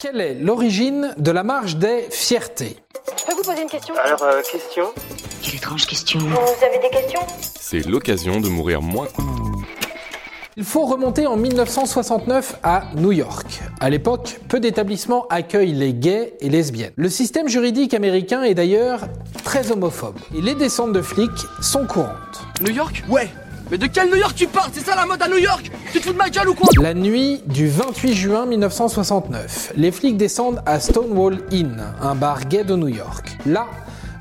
Quelle est l'origine de la marche des fiertés Je peux vous poser une question Alors, euh, question Quelle étrange question. Vous avez des questions C'est l'occasion de mourir moins. Il faut remonter en 1969 à New York. À l'époque, peu d'établissements accueillent les gays et lesbiennes. Le système juridique américain est d'ailleurs très homophobe. Et les descentes de flics sont courantes. New York? Ouais. Mais de quel New York tu parles? C'est ça la mode à New York? Tu te fous de ma gueule ou quoi? La nuit du 28 juin 1969, les flics descendent à Stonewall Inn, un bar gay de New York. Là,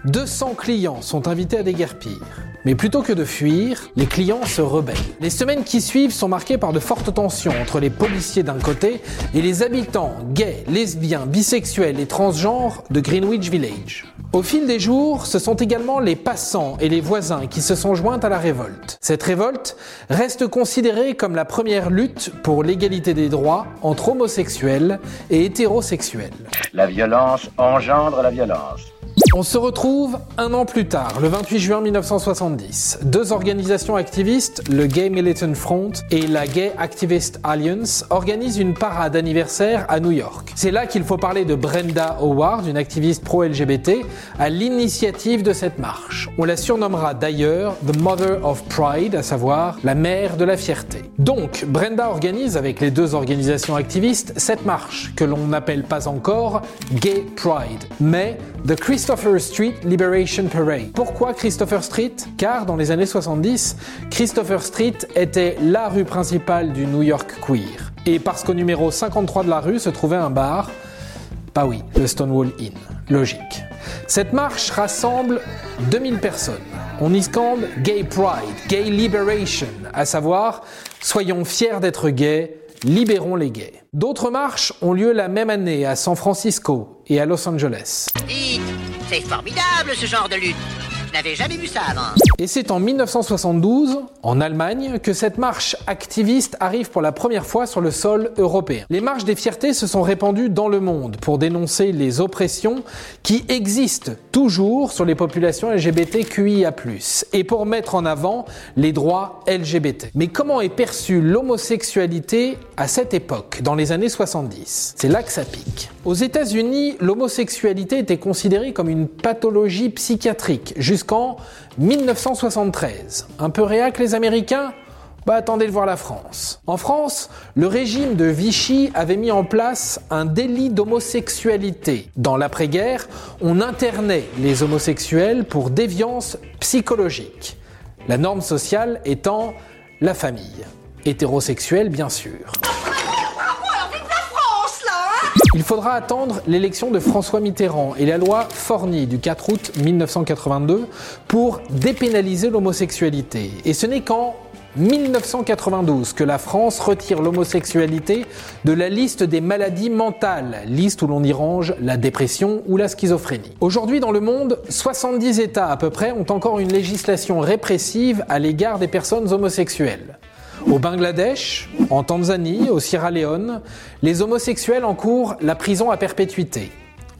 200 clients sont invités à déguerpir. Mais plutôt que de fuir, les clients se rebellent. Les semaines qui suivent sont marquées par de fortes tensions entre les policiers d'un côté et les habitants gays, lesbiens, bisexuels et transgenres de Greenwich Village. Au fil des jours, ce sont également les passants et les voisins qui se sont joints à la révolte. Cette révolte reste considérée comme la première lutte pour l'égalité des droits entre homosexuels et hétérosexuels. La violence engendre la violence. On se retrouve un an plus tard, le 28 juin 1970. Deux organisations activistes, le Gay Militant Front et la Gay Activist Alliance, organisent une parade anniversaire à New York. C'est là qu'il faut parler de Brenda Howard, une activiste pro-LGBT, à l'initiative de cette marche. On la surnommera d'ailleurs The Mother of Pride, à savoir la mère de la fierté. Donc, Brenda organise avec les deux organisations activistes cette marche que l'on n'appelle pas encore Gay Pride, mais The Christopher Street Liberation Parade. Pourquoi Christopher Street? Car dans les années 70, Christopher Street était la rue principale du New York queer. Et parce qu'au numéro 53 de la rue se trouvait un bar, bah oui, le Stonewall Inn. Logique. Cette marche rassemble 2000 personnes. On y scande Gay Pride, Gay Liberation, à savoir soyons fiers d'être gays, libérons les gays. D'autres marches ont lieu la même année à San Francisco et à Los Angeles. C'est formidable ce genre de lutte. Je n'avais jamais vu ça avant. Et c'est en 1972, en Allemagne, que cette marche activiste arrive pour la première fois sur le sol européen. Les marches des fiertés se sont répandues dans le monde pour dénoncer les oppressions qui existent toujours sur les populations LGBTQIA+, et pour mettre en avant les droits LGBT. Mais comment est perçue l'homosexualité à cette époque, dans les années 70 C'est là que ça pique. Aux États-Unis, l'homosexualité était considérée comme une pathologie psychiatrique jusqu'en 1973. Un peu réac les Américains? Bah attendez de voir la France. En France, le régime de Vichy avait mis en place un délit d'homosexualité. Dans l'après-guerre, on internait les homosexuels pour déviance psychologique. La norme sociale étant la famille. Hétérosexuelle bien sûr. Il faudra attendre l'élection de François Mitterrand et la loi Forny du 4 août 1982 pour dépénaliser l'homosexualité. Et ce n'est qu'en 1992 que la France retire l'homosexualité de la liste des maladies mentales, liste où l'on y range la dépression ou la schizophrénie. Aujourd'hui dans le monde, 70 États à peu près ont encore une législation répressive à l'égard des personnes homosexuelles. Au Bangladesh, en Tanzanie, au Sierra Leone, les homosexuels encourent la prison à perpétuité.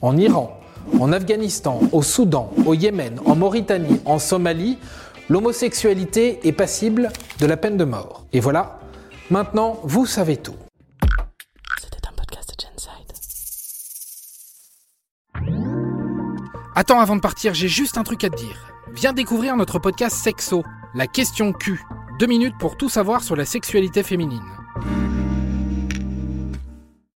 En Iran, en Afghanistan, au Soudan, au Yémen, en Mauritanie, en Somalie, l'homosexualité est passible de la peine de mort. Et voilà, maintenant vous savez tout. C'était un podcast de Genside. Attends, avant de partir, j'ai juste un truc à te dire. Viens découvrir notre podcast Sexo, la question Q. Deux minutes pour tout savoir sur la sexualité féminine.